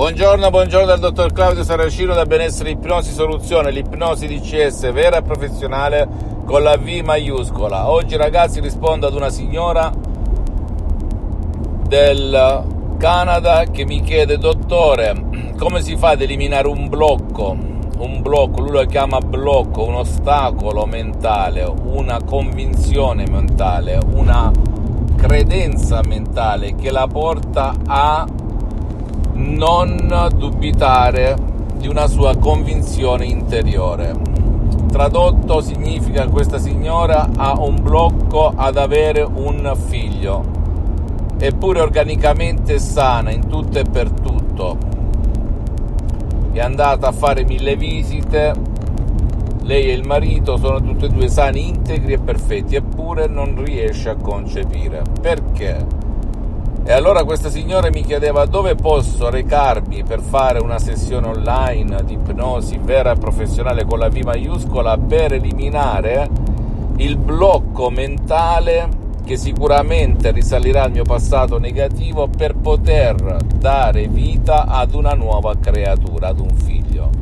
Buongiorno, buongiorno dal dottor Claudio Saracino da Benessere Ipnosi Soluzione, l'ipnosi DCS vera e professionale con la V maiuscola. Oggi ragazzi rispondo ad una signora del Canada che mi chiede dottore come si fa ad eliminare un blocco, un blocco, lui lo chiama blocco, un ostacolo mentale, una convinzione mentale, una credenza mentale che la porta a non dubitare di una sua convinzione interiore. Tradotto significa questa signora ha un blocco ad avere un figlio, eppure organicamente sana in tutto e per tutto. È andata a fare mille visite, lei e il marito sono tutti e due sani, integri e perfetti, eppure non riesce a concepire. Perché? E allora questa signora mi chiedeva dove posso recarmi per fare una sessione online di ipnosi vera e professionale con la V maiuscola per eliminare il blocco mentale che sicuramente risalirà al mio passato negativo per poter dare vita ad una nuova creatura, ad un figlio.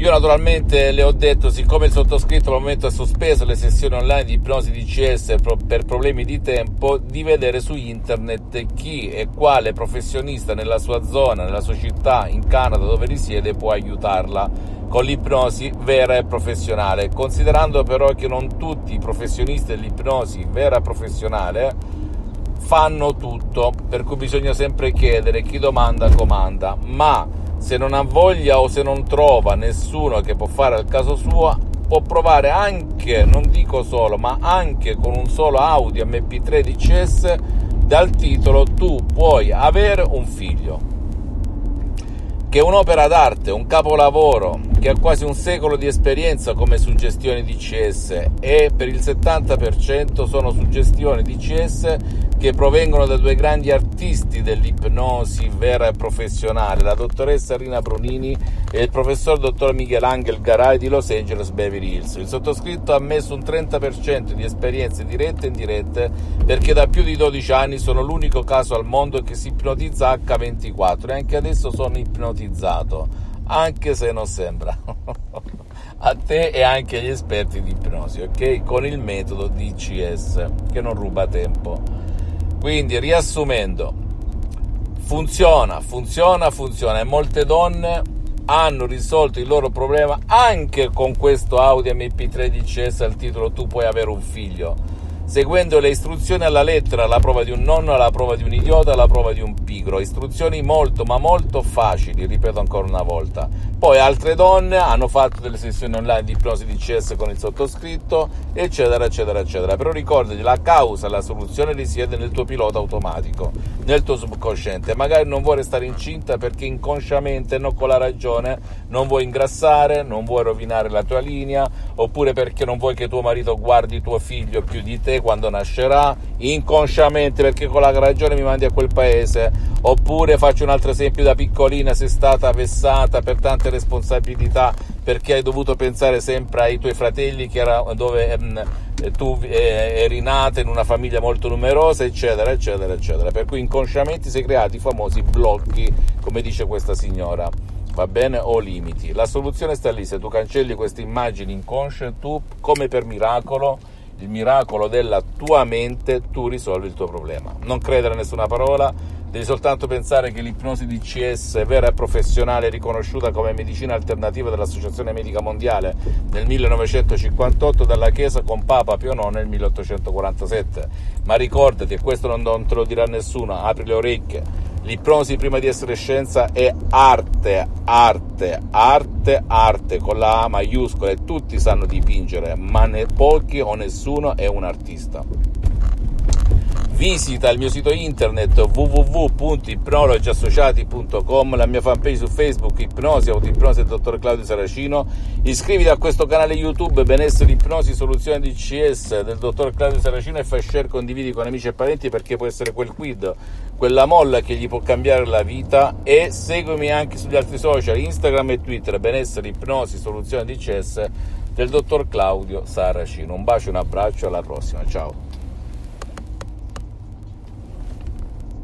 Io naturalmente le ho detto, siccome il sottoscritto al momento ha sospeso le sessioni online di ipnosi DCS per problemi di tempo, di vedere su internet chi e quale professionista nella sua zona, nella sua città, in Canada dove risiede può aiutarla con l'ipnosi vera e professionale, considerando però che non tutti i professionisti dell'ipnosi vera e professionale fanno tutto, per cui bisogna sempre chiedere chi domanda comanda, ma se non ha voglia o se non trova nessuno che può fare al caso suo, può provare anche, non dico solo, ma anche con un solo audio MP3 DCS dal titolo Tu puoi avere un figlio, che un'opera d'arte, un capolavoro che ha quasi un secolo di esperienza come suggestioni DCS e per il 70% sono suggestioni DCS che provengono da due grandi artisti dell'ipnosi vera e professionale, la dottoressa Rina Brunini e il professor dottor Michelangelo Garay di Los Angeles Beverly Hills. Il sottoscritto ha messo un 30% di esperienze dirette e indirette perché da più di 12 anni sono l'unico caso al mondo che si ipnotizza H24 e anche adesso sono ipnotizzato, anche se non sembra. a te e anche agli esperti di ipnosi, ok? Con il metodo DCS che non ruba tempo. Quindi riassumendo, funziona, funziona, funziona e molte donne hanno risolto il loro problema anche con questo Audi MP3 DCS al titolo Tu puoi avere un figlio seguendo le istruzioni alla lettera, alla prova di un nonno, alla prova di un idiota, alla prova di un pigro. Istruzioni molto, ma molto facili, ripeto ancora una volta. Poi altre donne hanno fatto delle sessioni online di ipnosi di CS con il sottoscritto, eccetera, eccetera, eccetera. Però ricordati, la causa, la soluzione risiede nel tuo pilota automatico, nel tuo subconsciente. Magari non vuoi restare incinta perché inconsciamente, non con la ragione, non vuoi ingrassare, non vuoi rovinare la tua linea, oppure perché non vuoi che tuo marito guardi tuo figlio più di te quando nascerà, inconsciamente perché con la ragione mi mandi a quel paese, oppure faccio un altro esempio da piccolina, sei stata vessata per tante responsabilità perché hai dovuto pensare sempre ai tuoi fratelli che era dove ehm, tu eh, eri nata in una famiglia molto numerosa, eccetera, eccetera, eccetera. Per cui inconsciamente si creati i famosi blocchi, come dice questa signora va bene? O limiti. La soluzione sta lì, se tu cancelli queste immagini inconsce, tu come per miracolo il miracolo della tua mente, tu risolvi il tuo problema. Non credere a nessuna parola, devi soltanto pensare che l'ipnosi DCS è vera e professionale riconosciuta come medicina alternativa dall'Associazione Medica Mondiale nel 1958 dalla Chiesa con Papa Pio IX nel 1847. Ma ricordati, e questo non te lo dirà nessuno, apri le orecchie L'ipnosi prima di essere scienza è arte, arte, arte, arte con la A maiuscola e tutti sanno dipingere, ma ne pochi o nessuno è un artista visita il mio sito internet www.ipnologiassociati.com, la mia fanpage su Facebook Ipnosi, Autoipnosi del dottor Claudio Saracino, iscriviti a questo canale YouTube Benessere Ipnosi Soluzione DCS del dottor Claudio Saracino e fai share, condividi con amici e parenti perché può essere quel quid, quella molla che gli può cambiare la vita e seguimi anche sugli altri social Instagram e Twitter Benessere Ipnosi Soluzione DCS del dottor Claudio Saracino. Un bacio, un abbraccio, alla prossima, ciao.